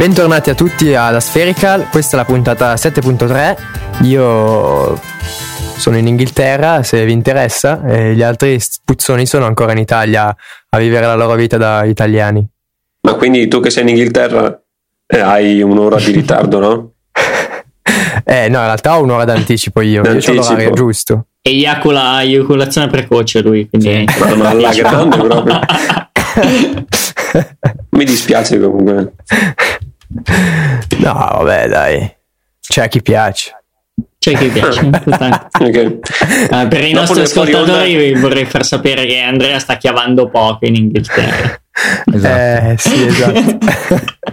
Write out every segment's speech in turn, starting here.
Bentornati a tutti alla Spherical, questa è la puntata 7.3. Io sono in Inghilterra, se vi interessa, e gli altri puzzoni sono ancora in Italia a vivere la loro vita da italiani. Ma quindi tu che sei in Inghilterra eh, hai un'ora di ritardo, no? eh no, in realtà ho un'ora d'anticipo io, d'anticipo. io ho l'orario giusto. Eiacula, eiaculazione precoce lui, quindi... Sì. Ma alla grande proprio. Mi dispiace comunque. No, vabbè, dai. C'è a chi piace. C'è chi piace. okay. uh, per i nostri ascoltatori onda... vorrei far sapere che Andrea sta chiavando poco in Inghilterra. Esatto. Eh, sì, esatto.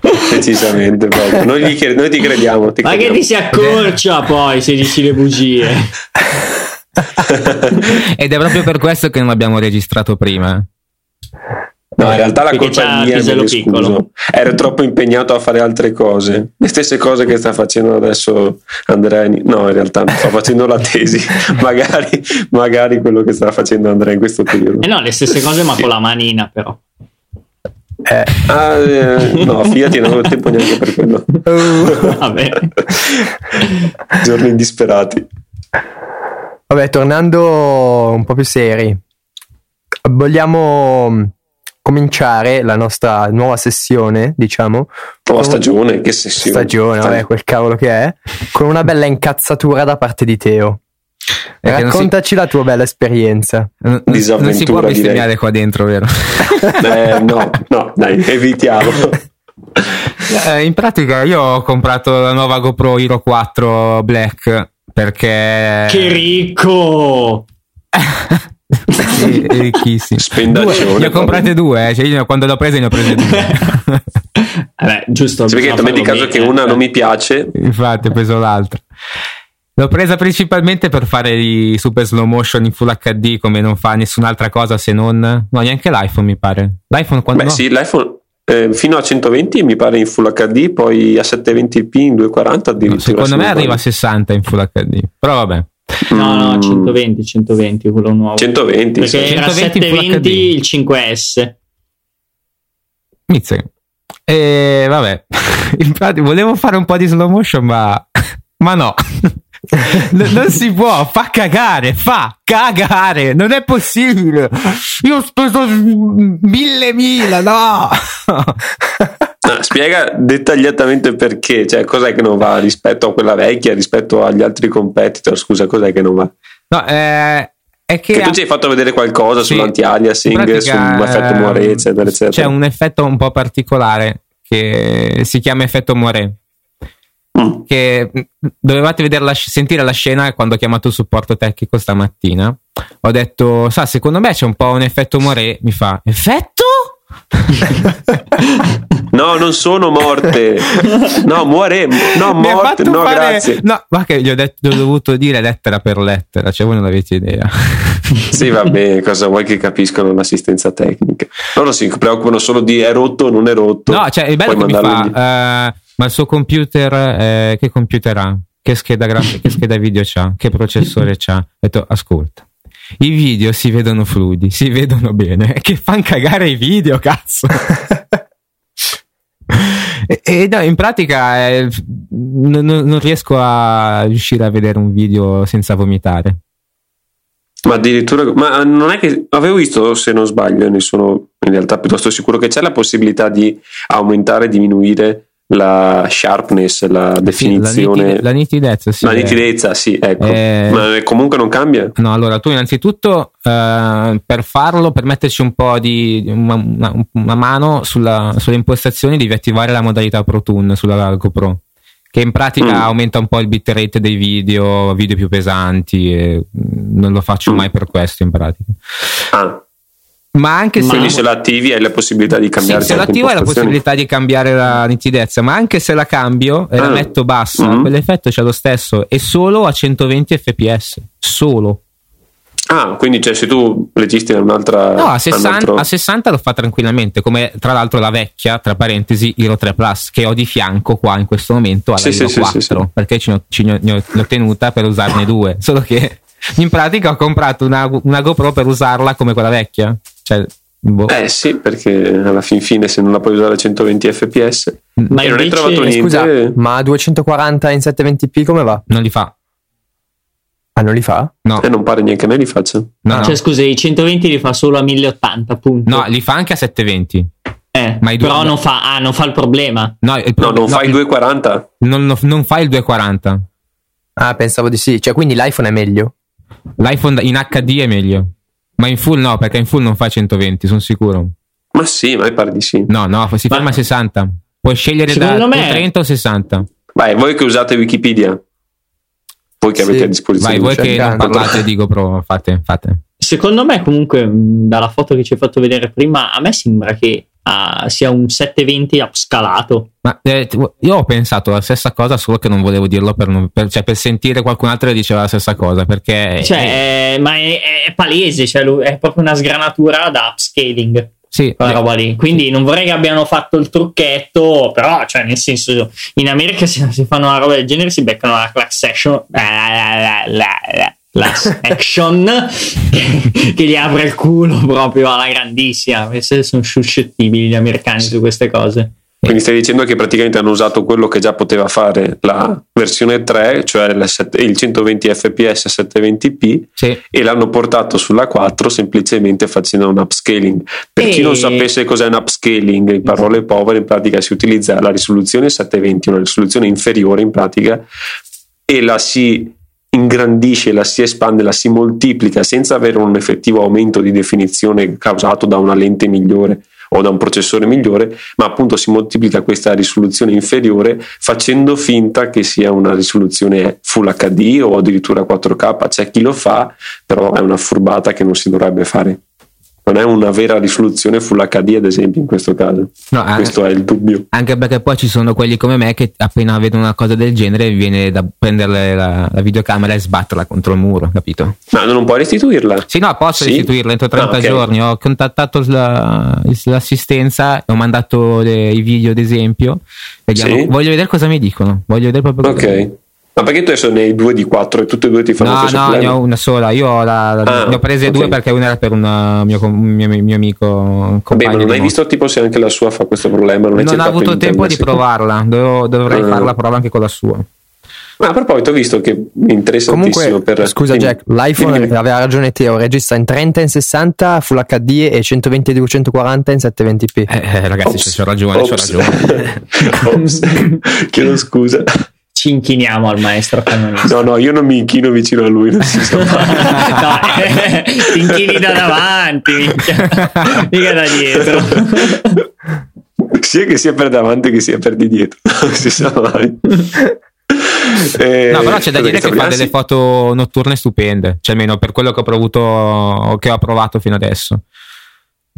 Precisamente, proprio. Noi, ti, noi ti crediamo. Ti Ma crediamo. che ti si accorcia poi se dici le bugie. Ed è proprio per questo che non abbiamo registrato prima. No, in realtà la colpa è mia, me ne scuso. Ero troppo impegnato a fare altre cose. Le stesse cose che sta facendo adesso Andrea. No, in realtà sto facendo la tesi. magari, magari quello che sta facendo Andrea in questo periodo. Eh no, le stesse cose ma con la manina però. Eh. Ah, eh, no, Fiat non avevo tempo neanche per quello. Vabbè. Giorni disperati. Vabbè, tornando un po' più seri. Vogliamo cominciare la nostra nuova sessione, diciamo. Nuova stagione, che sessione? Stagione, vabbè, quel cavolo che è. Con una bella incazzatura da parte di Teo. Raccontaci si... la tua bella esperienza. Non, non si può bestemmiare qua dentro, vero? eh, no, no, dai, evitiamo. Eh, in pratica io ho comprato la nuova GoPro Hero 4 Black perché... Che ricco! ricchissimo. Spendaccione. Ne ho comprate due, eh. cioè io quando l'ho presa ne ho prese due. Vabbè, giusto. Sì, perché metti caso che una non mi piace. Infatti ho preso l'altra. L'ho presa principalmente per fare i super slow motion in full HD come non fa nessun'altra cosa se non... No, neanche l'iPhone mi pare. L'iPhone quando... Beh no? sì, l'iPhone eh, fino a 120 mi pare in full HD, poi a 720p in 240 addirittura. No, secondo me arriva a 60 in full HD, però vabbè. No, no, 120, 120 quello nuovo. 120. Perché sì. era 720 il 5S. Mizzica. E vabbè, infatti volevo fare un po' di slow motion, ma, ma no. N- non si può, fa cagare, fa cagare, non è possibile. Io ho speso mille mila, no. No, spiega dettagliatamente perché, cioè cos'è che non va rispetto a quella vecchia, rispetto agli altri competitor, scusa, cos'è che non va? No, eh, è che, che tu ci hai fatto vedere qualcosa sì, sull'anti-aliasing, sull'effetto Moiré, eccetera, eccetera. C'è un effetto un po' particolare che si chiama effetto Moiré. Mm. Che dovevate vedere la, sentire la scena quando ho chiamato il supporto tecnico stamattina. Ho detto, sa, secondo me c'è un po' un effetto Moiré. Mi fa, effetto? no, non sono morte. No, muore. No, morte. No, fare... grazie. No, ma che gli ho, detto, ho dovuto dire lettera per lettera. Cioè, voi non avete idea. sì, va bene. Cosa vuoi che capiscano l'assistenza tecnica? Loro si preoccupano solo di è rotto o non è rotto. No, cioè, il bello che mi fa. Ma il suo computer, eh, che computer ha? Che scheda grafica, che scheda video c'ha? Che processore c'ha? Ho detto, ascolta i video si vedono fluidi, si vedono bene. Che fan cagare i video, cazzo. e, e no, in pratica eh, non, non riesco a riuscire a vedere un video senza vomitare. Ma addirittura, ma non è che avevo visto, se non sbaglio, ne sono in realtà piuttosto sicuro che c'è la possibilità di aumentare e diminuire la sharpness, la definizione, sì, la, nitidezza, sì, la nitidezza, sì, ecco. Eh, ma comunque non cambia. No, allora tu innanzitutto eh, per farlo, per metterci un po' di una, una, mano sulla, sulle impostazioni, devi attivare la modalità Pro Tune sulla GoPro. Che in pratica mm. aumenta un po' il bitrate dei video, video più pesanti. Non lo faccio mm. mai per questo in pratica. Ah ma anche se, Quindi se la attivi hai la possibilità di cambiare sì, se la attivo hai la possibilità di cambiare la nitidezza ma anche se la cambio e ah. la metto bassa mm-hmm. quell'effetto c'è lo stesso e solo a 120 fps solo Ah, quindi cioè, se tu registri in un'altra. No, a 60, a 60, lo fa tranquillamente. Come tra l'altro la vecchia, tra parentesi, Hero 3 Plus, che ho di fianco qua in questo momento alla sì, Hero sì, 4. Sì, perché ci ho, ci ho, ne ho tenuta per usarne due. Solo che in pratica ho comprato una, una GoPro per usarla come quella vecchia. Cioè, Boh. Eh sì, perché alla fin fine se non la puoi usare a 120 fps ma e non hai trovato niente. Scusa, ma a 240 in 720p come va? Non li fa. Ah, non li fa? No. E eh, non pare neanche a me li faccia. No, no. Cioè, scusa, i 120 li fa solo a 1080, appunto. No, li fa anche a 720. Eh, ma però non fa, ah, non fa il problema. No, il pro- no non no, fa il 240. Non, non, non fa il 240. Ah, pensavo di sì. Cioè, quindi l'iPhone è meglio? L'iPhone in HD è meglio. Ma in full no, perché in full non fa 120, sono sicuro. Ma sì, ma mi pare di sì. No, no, si ma... ferma a 60. Puoi scegliere da me... 30 o 60. Vai, voi che usate Wikipedia. Voi che sì. avete a disposizione. Vai, voi che non parlate di GoPro, fate, fate. Secondo me, comunque, dalla foto che ci hai fatto vedere prima, a me sembra che uh, sia un 720 upscalato. Ma eh, io ho pensato la stessa cosa, solo che non volevo dirlo per, non, per, cioè, per sentire qualcun altro che diceva la stessa cosa. Perché. Cioè, è, ma è, è palese, cioè, è proprio una sgranatura da upscaling. Sì, quella roba lì. Quindi sì. non vorrei che abbiano fatto il trucchetto, però, cioè, nel senso, in America se si fanno una roba del genere si beccano la class action class action che, che, gli apre il culo proprio alla grandissima. Sono suscettibili gli americani su queste cose. Quindi stai dicendo che praticamente hanno usato quello che già poteva fare la versione 3, cioè il 120 fps 720p, sì. e l'hanno portato sulla 4 semplicemente facendo un upscaling. Per e... chi non sapesse cos'è un upscaling, in parole povere, in pratica si utilizza la risoluzione 720, una risoluzione inferiore in pratica, e la si ingrandisce, la si espande, la si moltiplica senza avere un effettivo aumento di definizione causato da una lente migliore o da un processore migliore, ma appunto si moltiplica questa risoluzione inferiore facendo finta che sia una risoluzione Full HD o addirittura 4K. C'è chi lo fa, però è una furbata che non si dovrebbe fare non è una vera risoluzione Full HD ad esempio in questo caso no, questo è il dubbio anche perché poi ci sono quelli come me che appena vedono una cosa del genere viene da prendere la, la videocamera e sbatterla contro il muro capito? ma non puoi restituirla? sì no posso sì? restituirla entro 30 ah, okay. giorni ho contattato la, l'assistenza ho mandato le, i video ad esempio sì? voglio vedere cosa mi dicono voglio vedere proprio ok ma perché tu adesso ne hai due di quattro e tutte e due ti fanno no, lo stesso No, no, ne ho una sola. Io ho la, la, ah, ne ho prese okay. due perché una era per un mio, mio, mio, amico. Vabbè, ma non hai visto tipo se anche la sua fa questo problema? Non, non ho avuto il tempo di provarla. Dovevo, dovrei uh. fare la prova anche con la sua. Ma a proposito, ho visto che mi interessa Comunque, per... Scusa dimmi, Jack, l'iPhone dimmi. aveva ragione Teo, registra in 30 in 60 Full HD e 120 240 in 720p. Eh, eh ragazzi, c'ho ragione, c'ho ragione. Ops. Chiedo scusa ci inchiniamo al maestro canonista. No, no, io non mi inchino vicino a lui, non si sa no, eh, ti inchini da davanti, mica, mica da dietro. Sia che sia per davanti che sia per di dietro, non si sa mai. Eh, no, però c'è da dire che fa delle foto notturne stupende, cioè almeno per quello che ho provato, che ho provato fino adesso.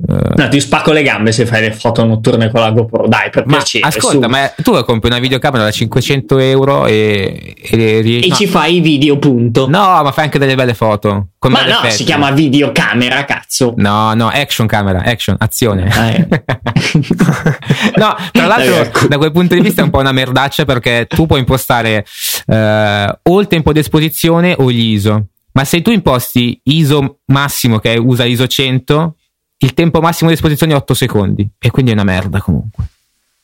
No, ti spacco le gambe se fai le foto notturne con la GoPro. Dai, per ma piacere. Ascolta, su. ma tu compri una videocamera da 500 euro e, e, riesci, e no. ci fai i video, punto. No, ma fai anche delle belle foto. ma no, effetti. si chiama videocamera, cazzo. No, no, action camera, action, azione. Ah, eh. no, tra l'altro, da quel punto di vista è un po' una merdaccia perché tu puoi impostare eh, o il tempo di esposizione o gli ISO. Ma se tu imposti ISO massimo, che usa ISO 100, il tempo massimo di esposizione è 8 secondi e quindi è una merda comunque.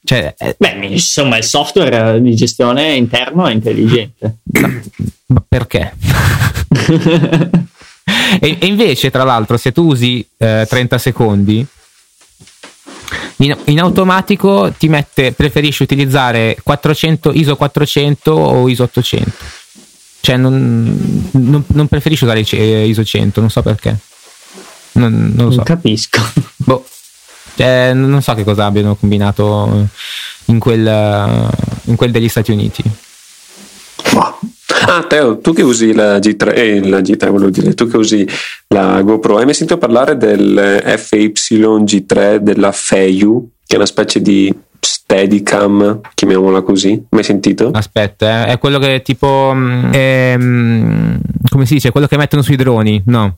Cioè, è... Beh, insomma, il software di gestione interno è intelligente. Ma perché? e, e, invece, tra l'altro, se tu usi eh, 30 secondi, in, in, automatico ti mette, preferisci utilizzare 400, ISO 400 o ISO 800. Cioè, non, non, non preferisci usare ISO 100, non so perché. Non, non lo so. Non capisco. Boh. Cioè, non so che cosa abbiano combinato in quel, in quel degli Stati Uniti. Ah, Teo, tu che usi la G3, eh, la G3 volevo dire, tu che usi la GoPro, hai mai sentito parlare del FYG3 della Feiyu, che è una specie di Steadicam, chiamiamola così? Mai sentito? Aspetta, eh, è quello che tipo, mm, mm, come si dice, quello che mettono sui droni, no?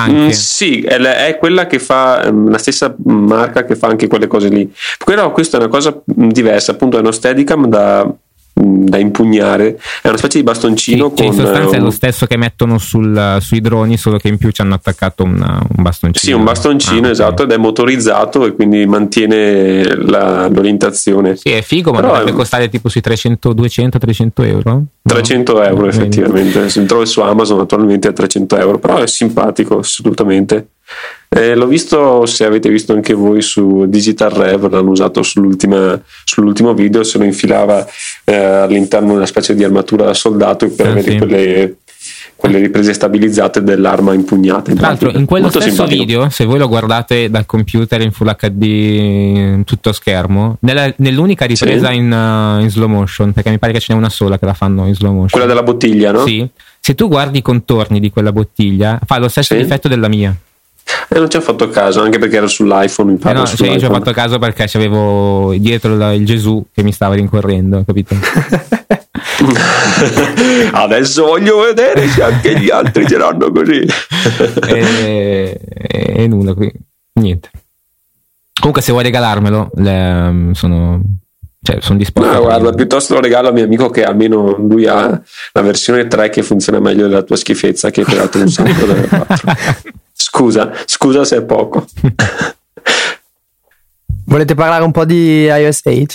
Mm, sì, è, è, quella che fa mm, la stessa marca che fa anche quelle cose lì. Però questa è una cosa mm, diversa, appunto è uno Steadicam da da impugnare. È una specie di bastoncino. Sì, con, in sostanza è lo stesso che mettono sul, sui droni, solo che in più ci hanno attaccato una, un bastoncino. Sì, un bastoncino, ah, esatto, okay. ed è motorizzato e quindi mantiene la, l'orientazione. Sì, è figo, ma Però dovrebbe è... costare tipo sui 300, 200, 300 euro? 300 no? euro, effettivamente. Si trova su Amazon attualmente a 300 euro, però è simpatico, assolutamente. Eh, l'ho visto, se avete visto anche voi su Digital Rev, l'hanno usato sull'ultimo video, se lo infilava eh, all'interno di una specie di armatura da soldato per ah, avere sì. quelle, quelle, riprese stabilizzate dell'arma impugnata. In Tra l'altro, in quello stesso simpatico. video, se voi lo guardate dal computer in Full HD tutto schermo, nella, nell'unica ripresa sì. in, uh, in, slow motion, perché mi pare che ce n'è una sola che la fanno in slow motion. Quella della bottiglia, no? Sì. Se tu guardi i contorni di quella bottiglia, fa lo stesso sì. difetto della mia. E non ci ho fatto caso, anche perché era sull'iPhone. Mi eh no, cioè io ci ho fatto caso perché avevo dietro la, il Gesù che mi stava rincorrendo, capito? Adesso voglio vedere se anche gli altri ce l'hanno così. e, e, e nulla, qui. niente. Comunque, se vuoi regalarmelo, le, mm, sono cioè, sono disposto. No, guarda, piuttosto lo regalo a mio amico che almeno lui ha la versione 3 che funziona meglio della tua schifezza, che peraltro un sacco delle 4. Scusa, scusa se è poco. Volete parlare un po' di iOS 8?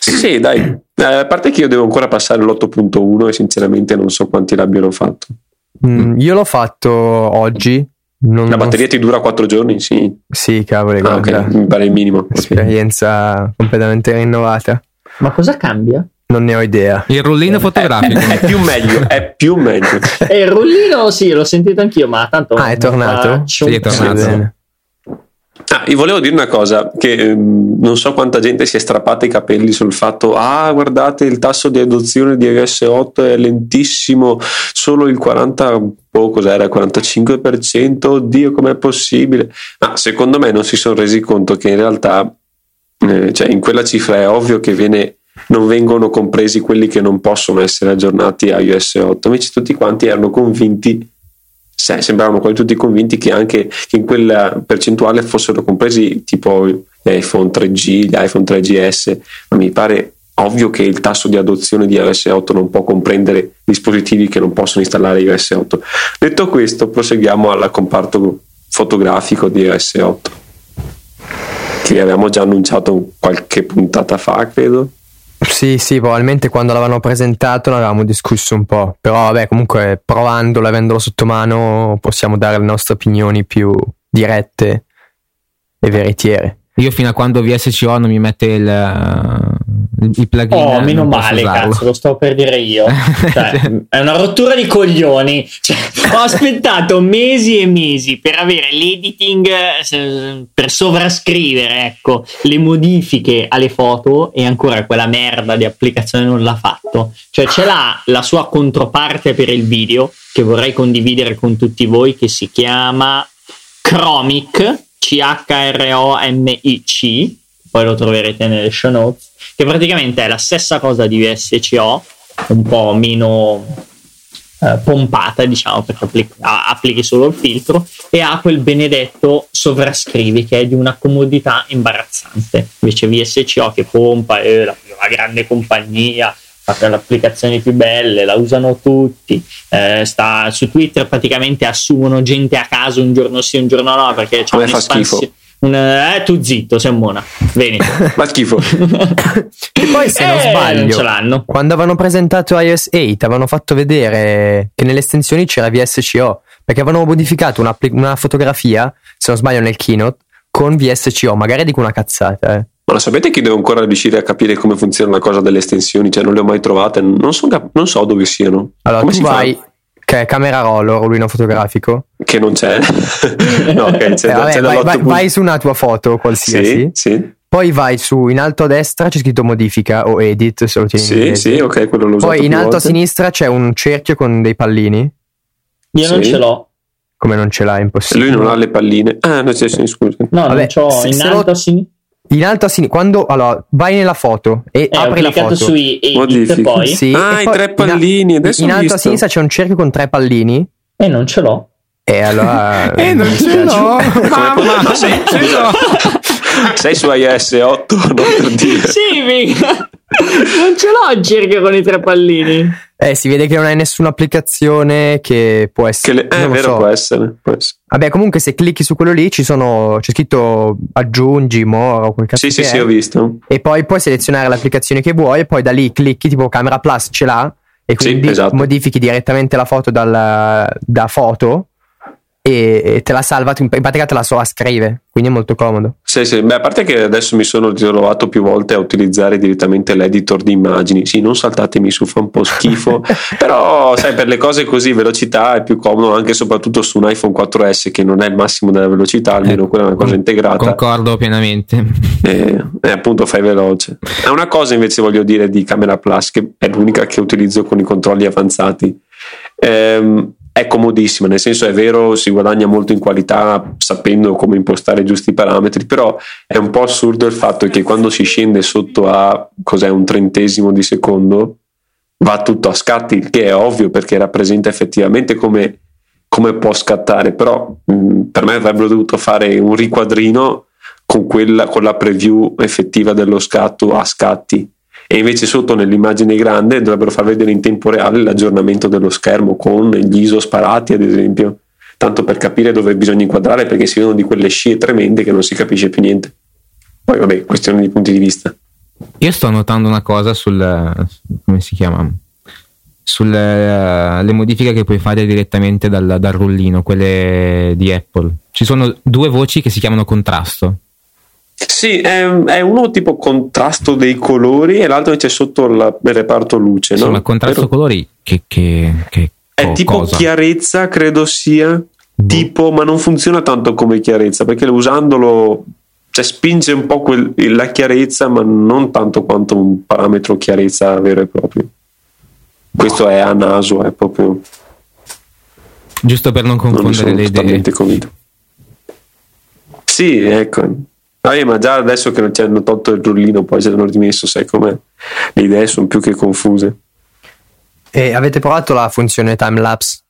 Sì, dai. Eh, a parte che io devo ancora passare l'8.1 e sinceramente non so quanti l'abbiano fatto. Mm, io l'ho fatto oggi. Non, La batteria non... ti dura 4 giorni? Sì. Sì, cavolo. Ah, ok, mi pare il minimo. Esperienza completamente rinnovata. Ma cosa cambia? Non ne ho idea. Il rullino fotografico. è più meglio, è più meglio. E il rullino sì, l'ho sentito anch'io, ma tanto... Ah, è tornato? Sì, è tornato. Ah, io volevo dire una cosa, che ehm, non so quanta gente si è strappata i capelli sul fatto, ah guardate il tasso di adozione di iOS 8 è lentissimo, solo il 40, oh, cos'era, il 45%, oddio com'è possibile? Ma secondo me non si sono resi conto che in realtà, eh, cioè in quella cifra è ovvio che viene non vengono compresi quelli che non possono essere aggiornati a iOS 8. Invece tutti quanti erano convinti, cioè, sembravano quasi tutti convinti che anche in quella percentuale fossero compresi tipo gli iPhone 3G, gli iPhone 3GS, ma mi pare ovvio che il tasso di adozione di iOS 8 non può comprendere dispositivi che non possono installare iOS 8. Detto questo, proseguiamo al comparto fotografico di iOS 8 che avevamo già annunciato qualche puntata fa, credo. Sì, sì, probabilmente quando l'avevano presentato ne avevamo discusso un po', però vabbè, comunque provandolo, avendolo sotto mano, possiamo dare le nostre opinioni più dirette e veritiere. Io fino a quando VSCO non mi mette il, il plugin. Oh, meno male, cazzo, lo sto per dire io. Cioè, è una rottura di coglioni. Cioè, ho aspettato mesi e mesi per avere l'editing, eh, per sovrascrivere, ecco, le modifiche alle foto e ancora quella merda di applicazione non l'ha fatto. Cioè, ce l'ha la sua controparte per il video che vorrei condividere con tutti voi che si chiama Chromic, C-H-R-O-M-I-C, poi lo troverete nelle show notes che praticamente è la stessa cosa di VSCO, un po' meno eh, pompata, diciamo, perché applichi, applichi solo il filtro, e ha quel benedetto sovrascrivi che è di una comodità imbarazzante. Invece VSCO che pompa, è la, la grande compagnia, fa le applicazioni più belle, la usano tutti. Eh, sta, su Twitter praticamente assumono gente a caso un giorno sì, un giorno no, perché c'è un'espansione un, eh, tu zitto, sei mona. Veneto. Ma schifo. e poi, se eh, non sbaglio, non quando avevano presentato iOS 8, avevano fatto vedere che nelle estensioni c'era VSCO. Perché avevano modificato una, una fotografia, se non sbaglio, nel keynote con VSCO. Magari dico una cazzata, eh. Ma lo sapete che devo ancora riuscire a capire come funziona la cosa delle estensioni? Cioè, non le ho mai trovate, non so, non so dove siano. Allora, come tu vai, fa? che è camera roll, rullino fotografico. Che non c'è. no, okay, c'è, eh, vabbè, c'è vai, vai, vai, su una tua foto qualsiasi. Sì, sì. Poi vai su in alto a destra c'è scritto modifica o edit se lo tieni Sì, in sì, ok, quello l'ho usato Poi in alto volte. a sinistra c'è un cerchio con dei pallini. Io sì. non ce l'ho. Come non ce l'hai? Impossibile. Lui non ha le palline. Ah, no, c'è, sì, scusa. No, Vabbè, non c'ho in alto lo... a sinistra. In alto a sinistra, quando allora vai nella foto e eh, apri la foto, sui edit, poi sì, ah, i tre pallini. In, in alto a sinistra c'è un cerchio con tre pallini e non ce l'ho. E allora. e non ce l'ho, mamma, ce l'ho. Sei su iOS 8? Non per dire. Sì, mica. Non ce l'ho il cerchio con i tre pallini. Eh, si vede che non hai nessuna applicazione che può essere. Che le, eh, vero, so. può, essere, può essere. Vabbè, comunque, se clicchi su quello lì, ci sono, c'è scritto aggiungi, more o quel cazzo Sì, sì, sì, ho visto. E poi puoi selezionare l'applicazione che vuoi, e poi da lì clicchi, tipo Camera Plus ce l'ha, e quindi sì, esatto. modifichi direttamente la foto dal, da foto e te la salva, in pratica te la sola scrive, quindi è molto comodo. Sì, sì, beh, a parte che adesso mi sono ritrovato più volte a utilizzare direttamente l'editor di immagini, sì, non saltatemi su, fa un po' schifo, però sai, per le cose così, velocità è più comodo anche e soprattutto su un iPhone 4S che non è il massimo della velocità, almeno eh, quella è una cosa integrata. Concordo pienamente. E, e appunto fai veloce. È una cosa invece voglio dire di Camera Plus, che è l'unica che utilizzo con i controlli avanzati. Ehm, è comodissima, nel senso è vero, si guadagna molto in qualità sapendo come impostare i giusti parametri, però è un po' assurdo il fatto che quando si scende sotto a cos'è un trentesimo di secondo va tutto a scatti, che è ovvio perché rappresenta effettivamente come, come può scattare, però mh, per me avrebbero dovuto fare un riquadrino con, quella, con la preview effettiva dello scatto a scatti e invece sotto nell'immagine grande dovrebbero far vedere in tempo reale l'aggiornamento dello schermo con gli ISO sparati ad esempio. Tanto per capire dove bisogna inquadrare perché si vedono di quelle scie tremende che non si capisce più niente. Poi vabbè questione di punti di vista. Io sto notando una cosa sul come si chiama? Sulle uh, modifiche che puoi fare direttamente dal, dal rullino quelle di Apple. Ci sono due voci che si chiamano contrasto sì, è, è, uno tipo contrasto dei colori e l'altro invece sotto la, il reparto luce. Sì, no? ma contrasto Però... colori che, che, che È tipo cosa? chiarezza, credo sia. Boh. Tipo, ma non funziona tanto come chiarezza perché usandolo cioè, spinge un po' quel, la chiarezza, ma non tanto quanto un parametro chiarezza vero e proprio. Questo è a naso, è proprio. Giusto per non confondere non le idee. Convinto. Sì, ecco. Ah, ma già adesso che non ci hanno tolto il rullino, poi se l'hanno rimesso, sai com'è? Le idee sono più che confuse. E avete provato la funzione timelapse?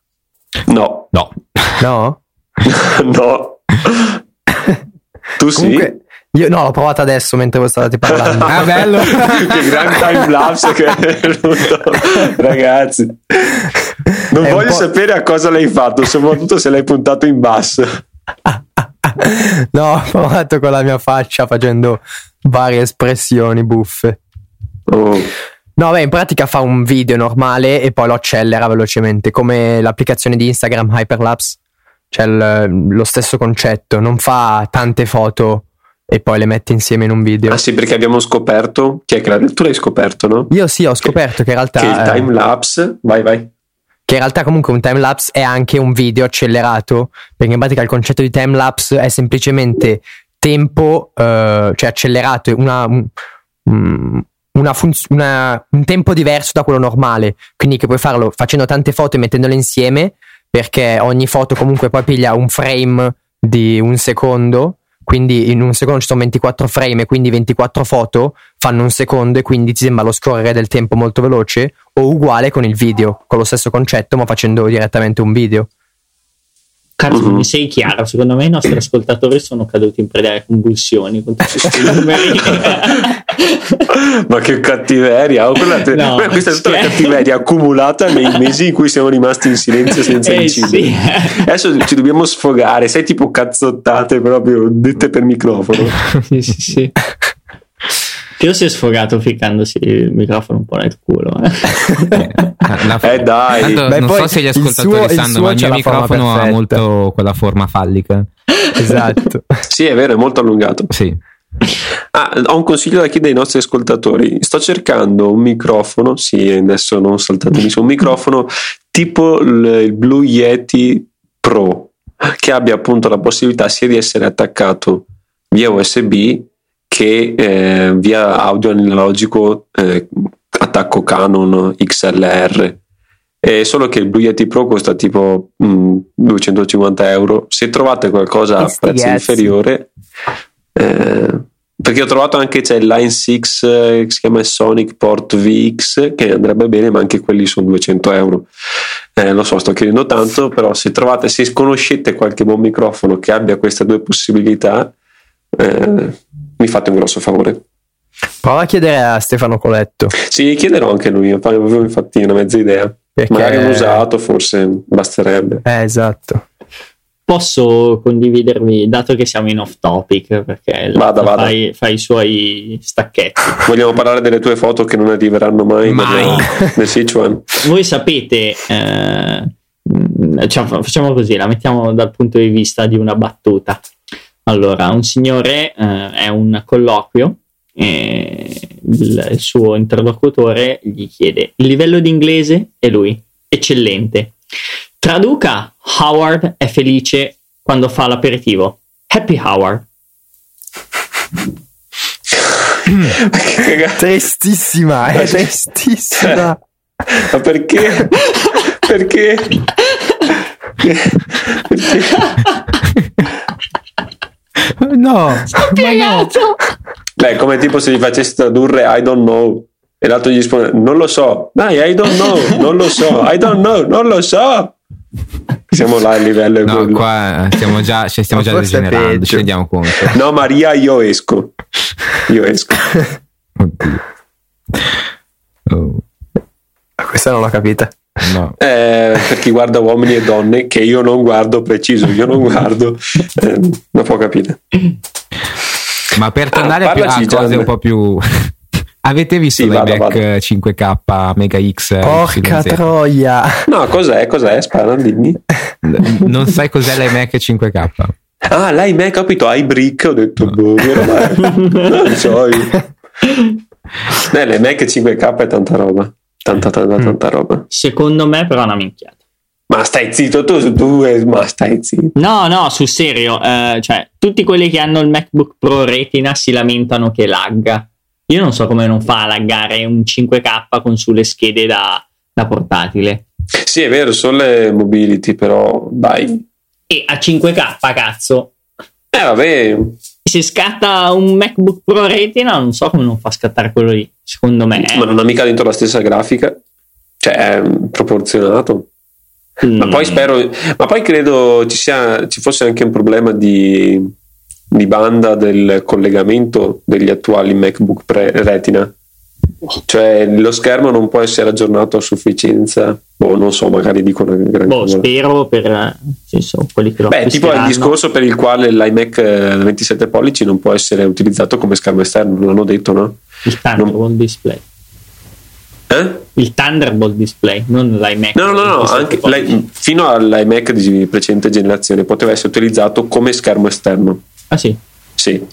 No. No. No? no. tu Comunque, sì? Io no, l'ho provata adesso mentre voi stavate parlando. ah, bello! che gran timelapse che è venuto. Ragazzi, non è voglio sapere a cosa l'hai fatto, soprattutto se l'hai puntato in basso. no, ho provato con la mia faccia facendo varie espressioni buffe. Oh. No, beh, in pratica fa un video normale e poi lo accelera velocemente, come l'applicazione di Instagram Hyperlapse. C'è il, lo stesso concetto, non fa tante foto e poi le mette insieme in un video. Ah sì, perché abbiamo scoperto, chi è che l'ha, tu l'hai scoperto, no? Io sì, ho scoperto che, che in realtà... Che il time lapse, vai vai che in realtà comunque un timelapse è anche un video accelerato, perché in pratica il concetto di timelapse è semplicemente tempo, uh, cioè accelerato, una, una funz- una, un tempo diverso da quello normale, quindi che puoi farlo facendo tante foto e mettendole insieme, perché ogni foto comunque poi piglia un frame di un secondo. Quindi in un secondo ci sono 24 frame e quindi 24 foto fanno un secondo e quindi ti sembra lo scorrere del tempo molto veloce o uguale con il video, con lo stesso concetto ma facendo direttamente un video. Cazzo, uh-huh. mi sei chiaro, secondo me i nostri ascoltatori sono caduti in preda alle convulsioni con tutti questi numeri. Ma che cattiveria! Oh, te- no, questa è tutta la cattiveria accumulata nei mesi in cui siamo rimasti in silenzio senza eh, incidere. Sì. Adesso ci dobbiamo sfogare, sei tipo cazzottate proprio dette per microfono. sì, sì, sì. Teo si è sfogato ficcandosi il microfono un po' nel culo. Eh, eh dai. Tanto, Beh, non so se gli ascoltatori suo, sanno, ma il mio microfono ha molto quella forma fallica. Esatto. sì, è vero, è molto allungato. Sì. Ah, ho un consiglio da chiedere ai nostri ascoltatori. Sto cercando un microfono, sì, adesso non saltatemi su, un microfono tipo il Blue Yeti Pro, che abbia appunto la possibilità sia di essere attaccato via USB che eh, via audio analogico eh, attacco Canon XLR. È solo che il Blue Yeti Pro costa tipo mh, mm, 250 euro. Se trovate qualcosa a prezzo inferiore, eh, perché ho trovato anche c'è il Line 6 eh, che si chiama Sonic Port VX che andrebbe bene, ma anche quelli sono 200 euro. Eh, lo so, sto chiedendo tanto, però se trovate, se conoscete qualche buon microfono che abbia queste due possibilità, eh, mi fate un grosso favore. Prova a chiedere a Stefano Coletto. Sì, chiederò anche lui, avevo infatti una mezza idea. Perché... Magari un usato forse basterebbe. Eh, esatto. Posso condividervi, dato che siamo in off topic, perché vada, vada. Fai, fai, i suoi stacchetti. Vogliamo parlare delle tue foto che non arriveranno mai, mai. nel Sichuan. Voi sapete, eh, cioè, facciamo così, la mettiamo dal punto di vista di una battuta. Allora, un signore eh, è un colloquio e il, il suo interlocutore gli chiede il livello di inglese e lui, eccellente. Traduca, Howard è felice quando fa l'aperitivo. Happy Howard. tristissima, è tristissima. Ma perché? perché? perché? No, spiegato. No. Beh, come tipo se gli facessi tradurre I don't know e l'altro gli risponde non lo so. Dai, I don't know, non lo so. I don't know, non lo so. Siamo là a livello No, quello. qua stiamo già, cioè stiamo già degenerando, ci rendiamo conto. No, Maria, io esco. Io esco. Oddio. Oh. Questa non l'ho capita. No. Eh, per chi guarda uomini e donne, che io non guardo preciso, io non guardo, eh, non può capire. Ma per tornare ah, a, più, a cose un po' più. Avete visto sì, l'iMac vado. 5K Mega X? Porca troia! No, cos'è? Cos'è? Spara, dimmi. non sai cos'è l'iMac 5K? Ah, l'iMac, ho capito, iBrick, ho detto, boh, non so io. L'iMac 5K è tanta roba. Tanta, tanta, mm. tanta roba. Secondo me, però, è una minchiata. Ma stai zitto, tu, tu ma stai zitto. No, no, sul serio, eh, cioè, tutti quelli che hanno il MacBook Pro Retina si lamentano che lagga. Io non so come non fa a laggare un 5K con sulle schede da, da portatile. Sì, è vero, sono le mobility, però dai. E a 5K, cazzo. Eh, vabbè, se scatta un MacBook Pro Retina, non so come non fa scattare quello lì, secondo me. Ma non ha mica dentro la stessa grafica, cioè è proporzionato. Mm. Ma poi spero, ma poi credo ci, sia, ci fosse anche un problema di, di banda del collegamento degli attuali MacBook Pre Retina cioè lo schermo non può essere aggiornato a sufficienza. Boh non so magari dico una gran boh, cosa. spero per senso, quelli che lo beh tipo il discorso per il quale l'iMac 27 eh, pollici non può essere utilizzato come schermo esterno l'hanno detto no? il Thunderbolt non... display. Eh? il Thunderbolt display non l'iMac no no no, no anche fino all'iMac di precedente generazione poteva essere utilizzato come schermo esterno. Ah sì? sì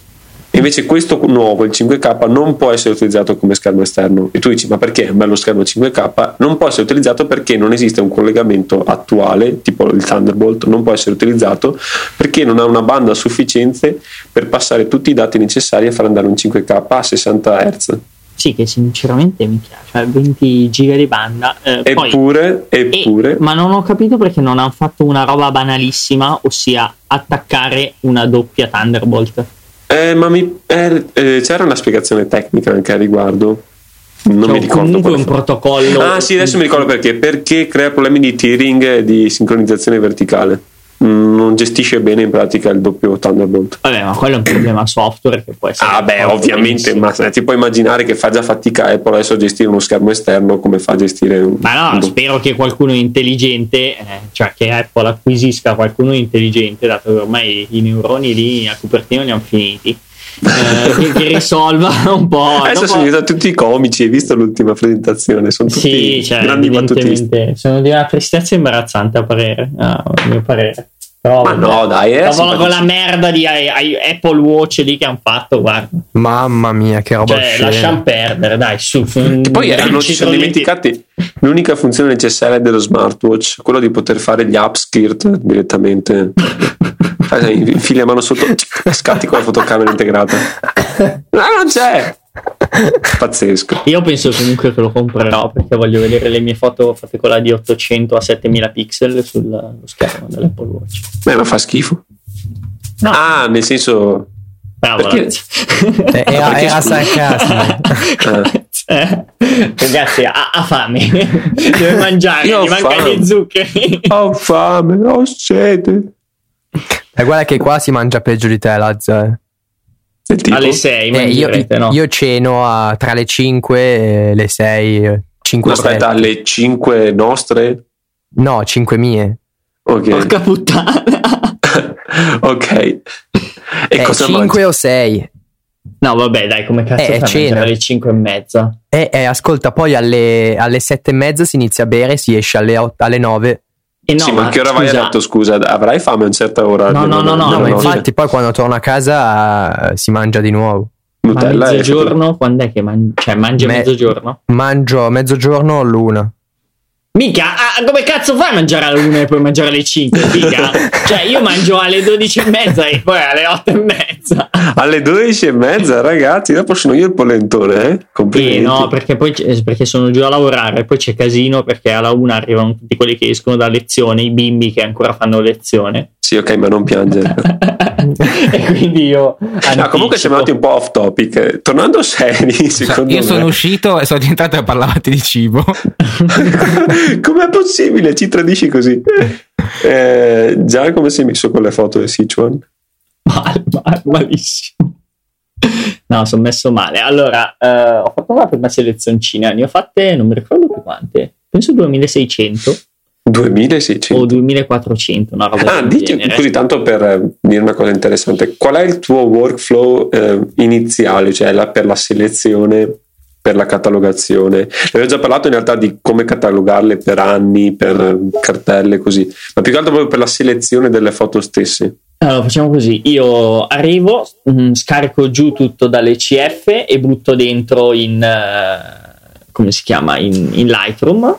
Invece questo nuovo, il 5K, non può essere utilizzato come schermo esterno. E tu dici, ma perché è un bello schermo 5K? Non può essere utilizzato perché non esiste un collegamento attuale, tipo il Thunderbolt, non può essere utilizzato perché non ha una banda sufficiente per passare tutti i dati necessari a far andare un 5K a 60 Hz. Sì, che sinceramente mi piace, 20 giga di banda. Eh, eppure, poi, eppure. E, ma non ho capito perché non hanno fatto una roba banalissima, ossia attaccare una doppia Thunderbolt. Eh, ma mi, eh, eh, c'era una spiegazione tecnica anche a riguardo. Non cioè, mi ricordo. Comunque un protocollo. Ah, sì, adesso mi ricordo perché. Perché crea problemi di tearing e di sincronizzazione verticale. Non gestisce bene in pratica il doppio Thunderbolt. Vabbè, ma quello è un problema software che può essere. Ah, beh, ovviamente, ma ti puoi immaginare che fa già fatica Apple adesso a gestire uno schermo esterno come fa a gestire un. Ma no, un spero che qualcuno intelligente, eh, cioè che Apple acquisisca qualcuno intelligente, dato che ormai i neuroni lì a Cupertino li hanno finiti. Eh, che, che, risolva un po'. Adesso dopo... sono diventati tutti comici, hai visto l'ultima presentazione? Sono tutti sì, cioè, grandi battutisti. Sono di una tristezza imbarazzante a parere, a mio parere. Però, Ma no, dai, eh, con la merda di Apple Watch lì che hanno fatto, guarda. Mamma mia, che roba cioè, lasciamo perdere, dai, su. Che poi erano, ci sono dimenticati l'unica funzione necessaria dello smartwatch, quello di poter fare gli upskirt direttamente. infili la mano sotto, scatti con la fotocamera integrata. No, non c'è. Pazzesco. Io penso comunque che lo comprerò perché voglio vedere le mie foto fatte con la di 800 a 7000 pixel sullo schermo dell'Apple Watch. Beh, ma fa schifo. No. Ah, nel senso. Bravo, perché... Eh, era, era sarcasmo. Eh, ragazzi, ha, ha, fame, deve mangiare, Io gli mancano gli zuccheri. Ho fame, ho sete. E guarda che qua si mangia peggio di te, Lazza. Alle 6, eh, io, no? io, ceno a, tra le 5 e le 6. 5 Aspetta, alle 5 nostre? No, 5 mie. Ok. Porca puttana. ok. E eh, cosa 5 mangi? o 6? No, vabbè, dai, come cazzo eh, fai a alle 5 e mezza? Eh, eh, ascolta, poi alle, alle 7 e mezza si inizia a bere, si esce alle, 8, alle 9. Eh no, sì, ma, ma che ora scusa. vai a letto? Scusa, avrai fame a una certa ora? No, no, no, no, no, no infatti, poi quando torno a casa uh, si mangia di nuovo. Nutella ma mezzogiorno, quando è che mangi? Cioè, mangi Me- mezzogiorno? Mangio mezzogiorno all'una. Mica, ah, come cazzo fai a mangiare alle 1 e poi mangiare alle 5? Mica. cioè, io mangio alle 12 e mezza e poi alle 8 e mezza. Alle 12 e mezza, ragazzi, dopo sono io il polentone, eh? Complimenti. Sì, no, perché poi perché sono giù a lavorare, poi c'è casino perché alla 1 arrivano tutti quelli che escono da lezione, i bimbi che ancora fanno lezione. Sì, ok, ma non piangere. e quindi io. No, comunque siamo andati un po' off topic. Tornando seri, secondo Io me. sono uscito e sono diventato e parlavate di cibo. Com'è possibile? Ci tradisci così? Eh, già come sei messo con le foto di Sichuan? Mal, mal, malissimo. No, sono messo male. Allora, eh, ho fatto una prima selezioncina, ne ho fatte, non mi ricordo più quante, penso 2600 2600 o 2400 una roba ah, dici, così tanto per eh, dire una cosa interessante. Qual è il tuo workflow eh, iniziale cioè la, per la selezione per la catalogazione? Abbiamo già parlato in realtà di come catalogarle per anni per cartelle così ma più che altro proprio per la selezione delle foto stesse. Allora facciamo così. Io arrivo mh, mm, scarico giù tutto dalle CF e butto dentro in uh come si chiama in, in Lightroom,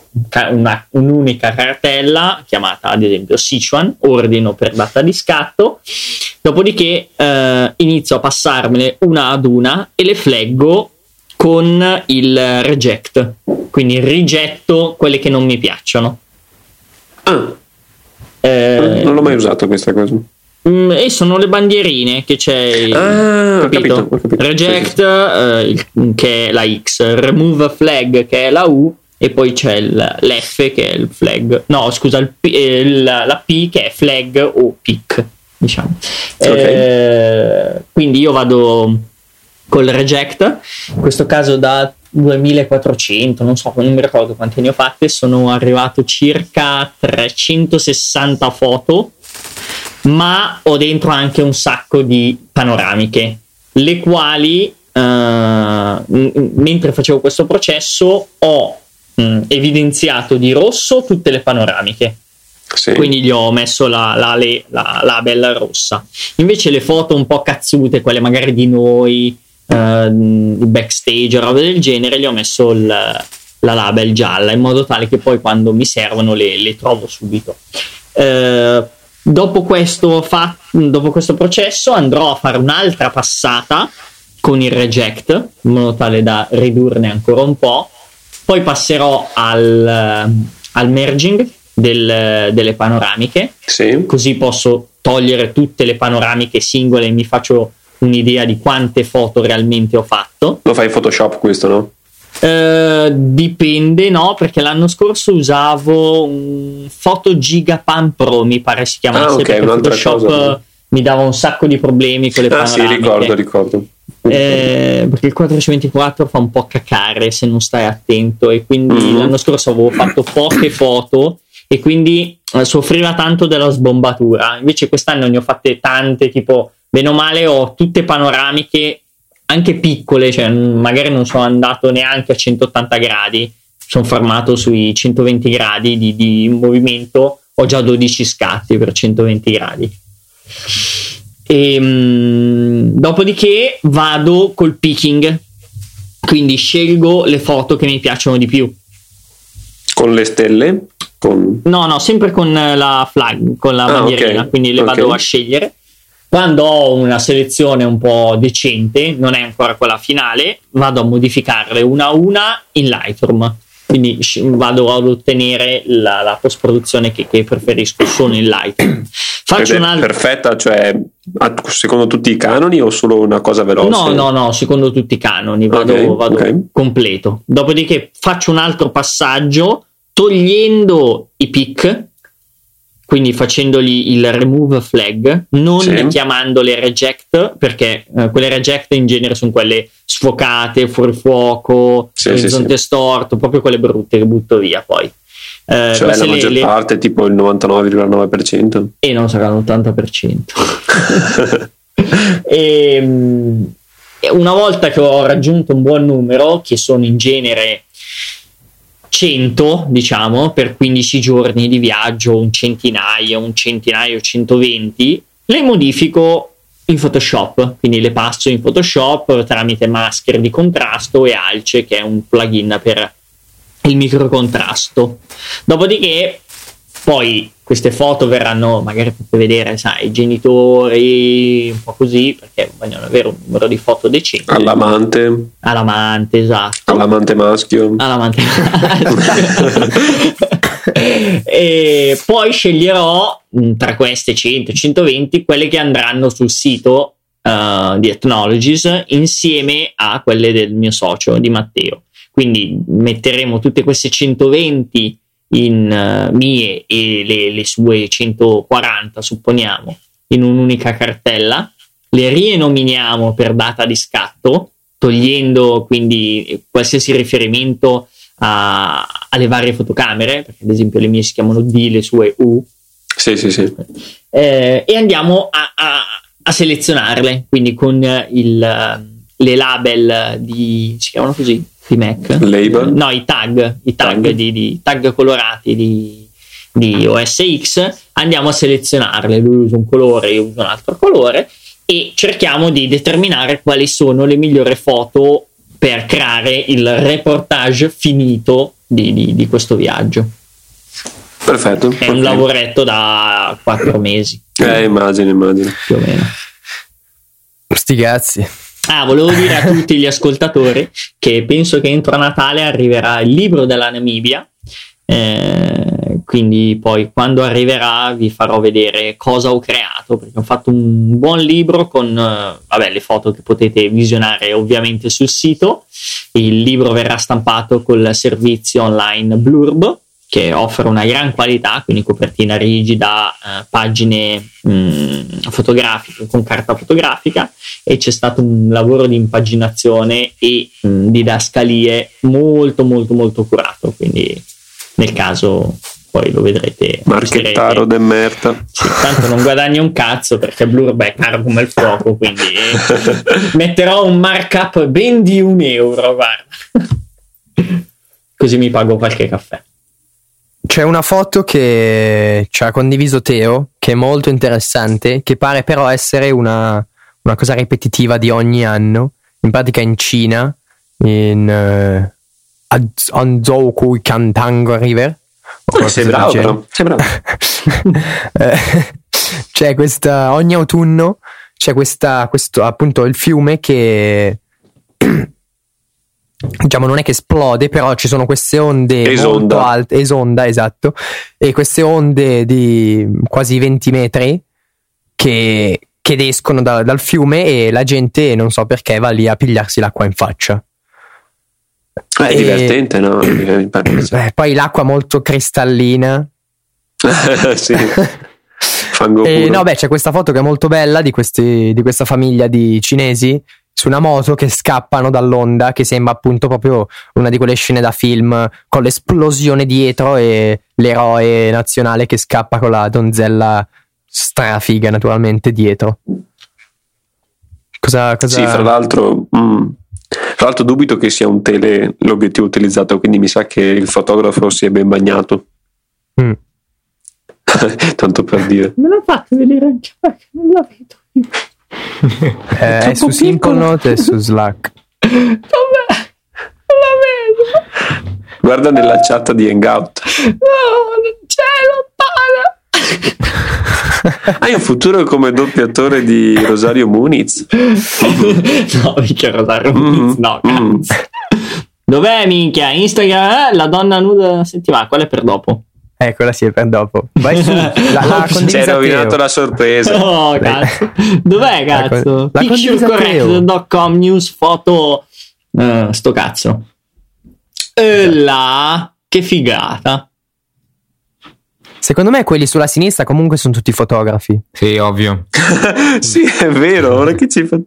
una, un'unica cartella chiamata ad esempio Sichuan, ordino per data di scatto, dopodiché eh, inizio a passarmele una ad una e le fleggo con il reject, quindi rigetto quelle che non mi piacciono. Ah. Eh, non l'ho mai usato questa cosa. Mm, e sono le bandierine che c'è ah, capito? Ho capito, ho capito. reject eh, che è la X remove flag che è la U e poi c'è l'F che è il flag no scusa P, eh, la P che è flag o pick diciamo okay. eh, quindi io vado col reject in questo caso da 2400 non so non mi ricordo quante ne ho fatte sono arrivato circa 360 foto ma ho dentro anche un sacco di panoramiche, le quali uh, m- mentre facevo questo processo ho mh, evidenziato di rosso tutte le panoramiche. Sì. Quindi gli ho messo la, la, la, la, label rossa. Invece le foto un po' cazzute, quelle magari di noi, il backstage, roba del genere, gli ho messo il, la label gialla in modo tale che poi quando mi servono le, le trovo subito. Uh, Dopo questo, fa- dopo questo processo andrò a fare un'altra passata con il reject, in modo tale da ridurne ancora un po'. Poi passerò al, al merging del, delle panoramiche, sì. così posso togliere tutte le panoramiche singole e mi faccio un'idea di quante foto realmente ho fatto. Lo fai in Photoshop questo, no? Uh, dipende, no, perché l'anno scorso usavo un Photo Gigapan Pro, mi pare si chiamasse, ah, okay, perché Photoshop cosa. mi dava un sacco di problemi con le ah, panoramiche. sì, ricordo, ricordo. Eh, perché il 424 fa un po' cacare se non stai attento e quindi mm-hmm. l'anno scorso avevo fatto poche foto e quindi eh, soffriva tanto della sbombatura. Invece quest'anno ne ho fatte tante, tipo, bene o male ho tutte panoramiche anche piccole, cioè magari non sono andato neanche a 180 gradi, sono fermato sui 120 gradi di, di movimento, ho già 12 scatti per 120 gradi. E, ehm, mh, dopodiché vado col picking, quindi scelgo le foto che mi piacciono di più. Con le stelle? Con... No, no, sempre con la flag, con la ah, bandierina, okay. quindi le okay. vado a scegliere quando ho una selezione un po' decente, non è ancora quella finale, vado a modificarle una a una in Lightroom. Quindi vado ad ottenere la, la post produzione che, che, preferisco solo in Lightroom. Faccio un'altra... perfetta, cioè secondo tutti i canoni o solo una cosa veloce? No, no, no, secondo tutti i canoni, vado, okay, vado okay. completo. Dopodiché faccio un altro passaggio togliendo i pick quindi facendogli il remove flag, non sì. chiamandole reject, perché uh, quelle reject in genere sono quelle sfocate, fuori fuoco, sì, orizzonte sì, storto, proprio quelle brutte che butto via poi. Eh, cioè la maggior le, parte, tipo il 99,9%. E non sarà l'80%. e, um, una volta che ho raggiunto un buon numero, che sono in genere 100, diciamo, per 15 giorni di viaggio, un centinaio, un centinaio, 120, le modifico in Photoshop, quindi le passo in Photoshop tramite maschere di contrasto e Alce, che è un plugin per il microcontrasto. Dopodiché poi queste foto verranno magari per vedere, sai, i genitori, un po' così, perché vogliono avere un numero di foto decente. All'amante. All'amante, esatto. All'amante maschio. All'amante maschio. e poi sceglierò mm, tra queste 100, 120 quelle che andranno sul sito uh, di Ethnologies insieme a quelle del mio socio, di Matteo. Quindi metteremo tutte queste 120 in uh, mie e le, le, sue 140, supponiamo, in un'unica cartella, le rienominiamo per data di scatto, togliendo quindi qualsiasi riferimento a, alle varie fotocamere, perché ad esempio le mie si chiamano D, le sue U. Sì, sì, sì. Eh, e andiamo a, a, a, selezionarle, quindi con il, le label di... si chiamano così? Di Mac. Label? No, i tag, i tag, tag. Di, di, tag colorati di, di OS X, andiamo a selezionarle. Lui usa un colore, io uso un altro colore e cerchiamo di determinare quali sono le migliori foto per creare il reportage finito di, di, di questo viaggio. Perfetto. È un lavoretto da quattro mesi. Eh, immagino, immagino. Più o meno. Sti cazzi. Ah, volevo dire a tutti gli ascoltatori che penso che entro Natale arriverà il libro della Namibia. Eh, quindi poi quando arriverà vi farò vedere cosa ho creato perché ho fatto un buon libro con eh, vabbè, le foto che potete visionare ovviamente sul sito il libro verrà stampato col servizio online Blurb che offre una gran qualità, quindi copertina rigida, eh, pagine mh, mm, fotografiche con carta fotografica e c'è stato un lavoro di impaginazione e mh, mm, didascalie molto molto molto curato, quindi nel caso poi lo vedrete. Marchettaro de merda. Sì, tanto non guadagni un cazzo perché Blurb è caro come il fuoco, quindi metterò un markup ben di un euro, guarda. Così mi pago qualche caffè. C'è una foto che ci ha condiviso Teo, che è molto interessante, che pare però essere una, una cosa ripetitiva di ogni anno. In pratica in Cina, in uh, Anzhou Kantang River. Oh, sei bravo. Sei bravo. Eh, c'è questa, ogni autunno c'è questa, questo appunto il fiume che diciamo non è che esplode, però ci sono queste onde esonda. molto alte, esonda, esatto, e queste onde di quasi 20 metri che, che escono da, dal fiume e la gente, non so perché, va lì a pigliarsi l'acqua in faccia. È e, divertente, no? eh, poi l'acqua molto cristallina. sì. Fango e, no, beh, c'è questa foto che è molto bella di, questi, di questa famiglia di cinesi su una moto che scappano dall'onda, che sembra appunto proprio una di quelle scene da film con l'esplosione dietro e l'eroe nazionale che scappa con la donzella strafiga naturalmente dietro. Cosa, cosa... Sì, fra l'altro, mm, fra l'altro dubito che sia un tele l'obiettivo utilizzato, quindi mi sa che il fotografo si è ben bagnato. Mm. Tanto per dire. Me l'ha fatto vedere anche perché non la vedo io eh, è su Simplenote e su Slack. Vabbè, non la vedo. Guarda nella chat di Hangout. No, non c'è lontana. Hai un futuro come doppiatore di Rosario Muniz? no, mica Rosario Muniz, mm, no, mm. Dov'è minchia? Instagram, eh? la donna nuda settimana, quella è per dopo. Eh, quella sì, è per dopo. Vai su. La, la Ci hai rovinato la sorpresa. Oh, cazzo. Dov'è, cazzo? La Picturecorrect.com news foto. Uh, sto cazzo. E là, che figata. Secondo me quelli sulla sinistra comunque sono tutti fotografi. Sì, ovvio. sì, è vero, ora che ci fa...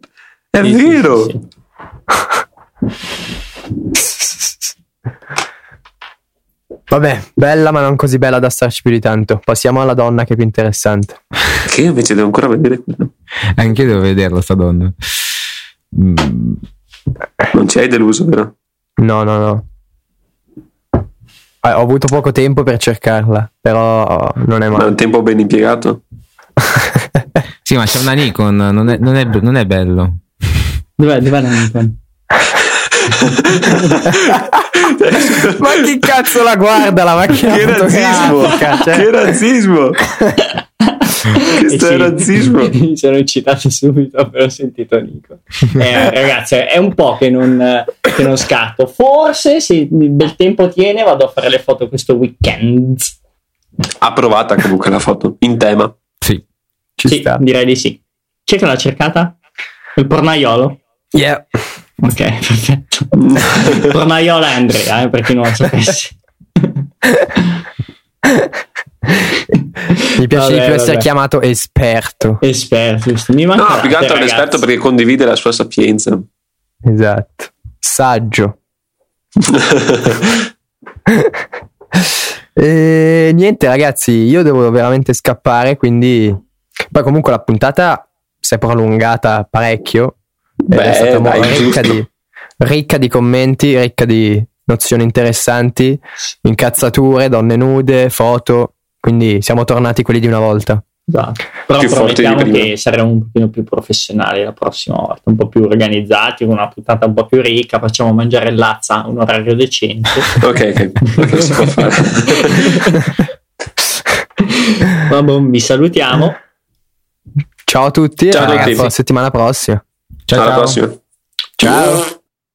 È sì, vero. Sì, sì, Vabbè, bella ma non così bella da starci più di tanto. Passiamo alla donna che è più interessante. Che io invece devo ancora vedere quello. Anche io devo vederla sta donna. Mm. Non ci hai deluso, vero? No, no, no. Eh, ho avuto poco tempo per cercarla, però non è male. Ma è un tempo ben impiegato? sì, ma c'è una Nikon, non è, non è, non è bello. Dov'è, dov'è la Nikon? ma chi cazzo la guarda la macchina che razzismo. cioè. che razzismo. Questo è razzismo. mi sono eccitato subito appena ho sentito Nico. Eh, ragazzi è un po' che non, che non scatto. Forse se il bel tempo tiene vado a fare le foto questo weekend. Approvata comunque la foto in tema. Sì, Ci sì sta. direi di sì. Chi è che l'ha cercata? il pornaiolo? yeah Ok, perfetto. Tornaiola e Andrea, eh, per chi non lo sapesse. Mi piace vabbè, di più essere chiamato esperto. Esperto, giusto. Mi manca no, più che altro l'esperto perché condivide la sua sapienza. Esatto. Saggio. e niente ragazzi, io devo veramente scappare, quindi poi comunque la puntata si è prolungata parecchio Beh, è stata dai, ricca, di, ricca di commenti, ricca di nozioni interessanti, incazzature, donne nude, foto. Quindi siamo tornati quelli di una volta. Esatto. Però più promettiamo che saremo un pochino più professionali la prossima volta, un po' più organizzati, con una puntata un po' più ricca, facciamo mangiare l'azza a un orario decente. ok, ok, si può fare. Vabbè, vi salutiamo. Ciao a tutti, Ciao a tutti. alla settimana prossima. Ciao, Alla ciao. prossima. Ciao.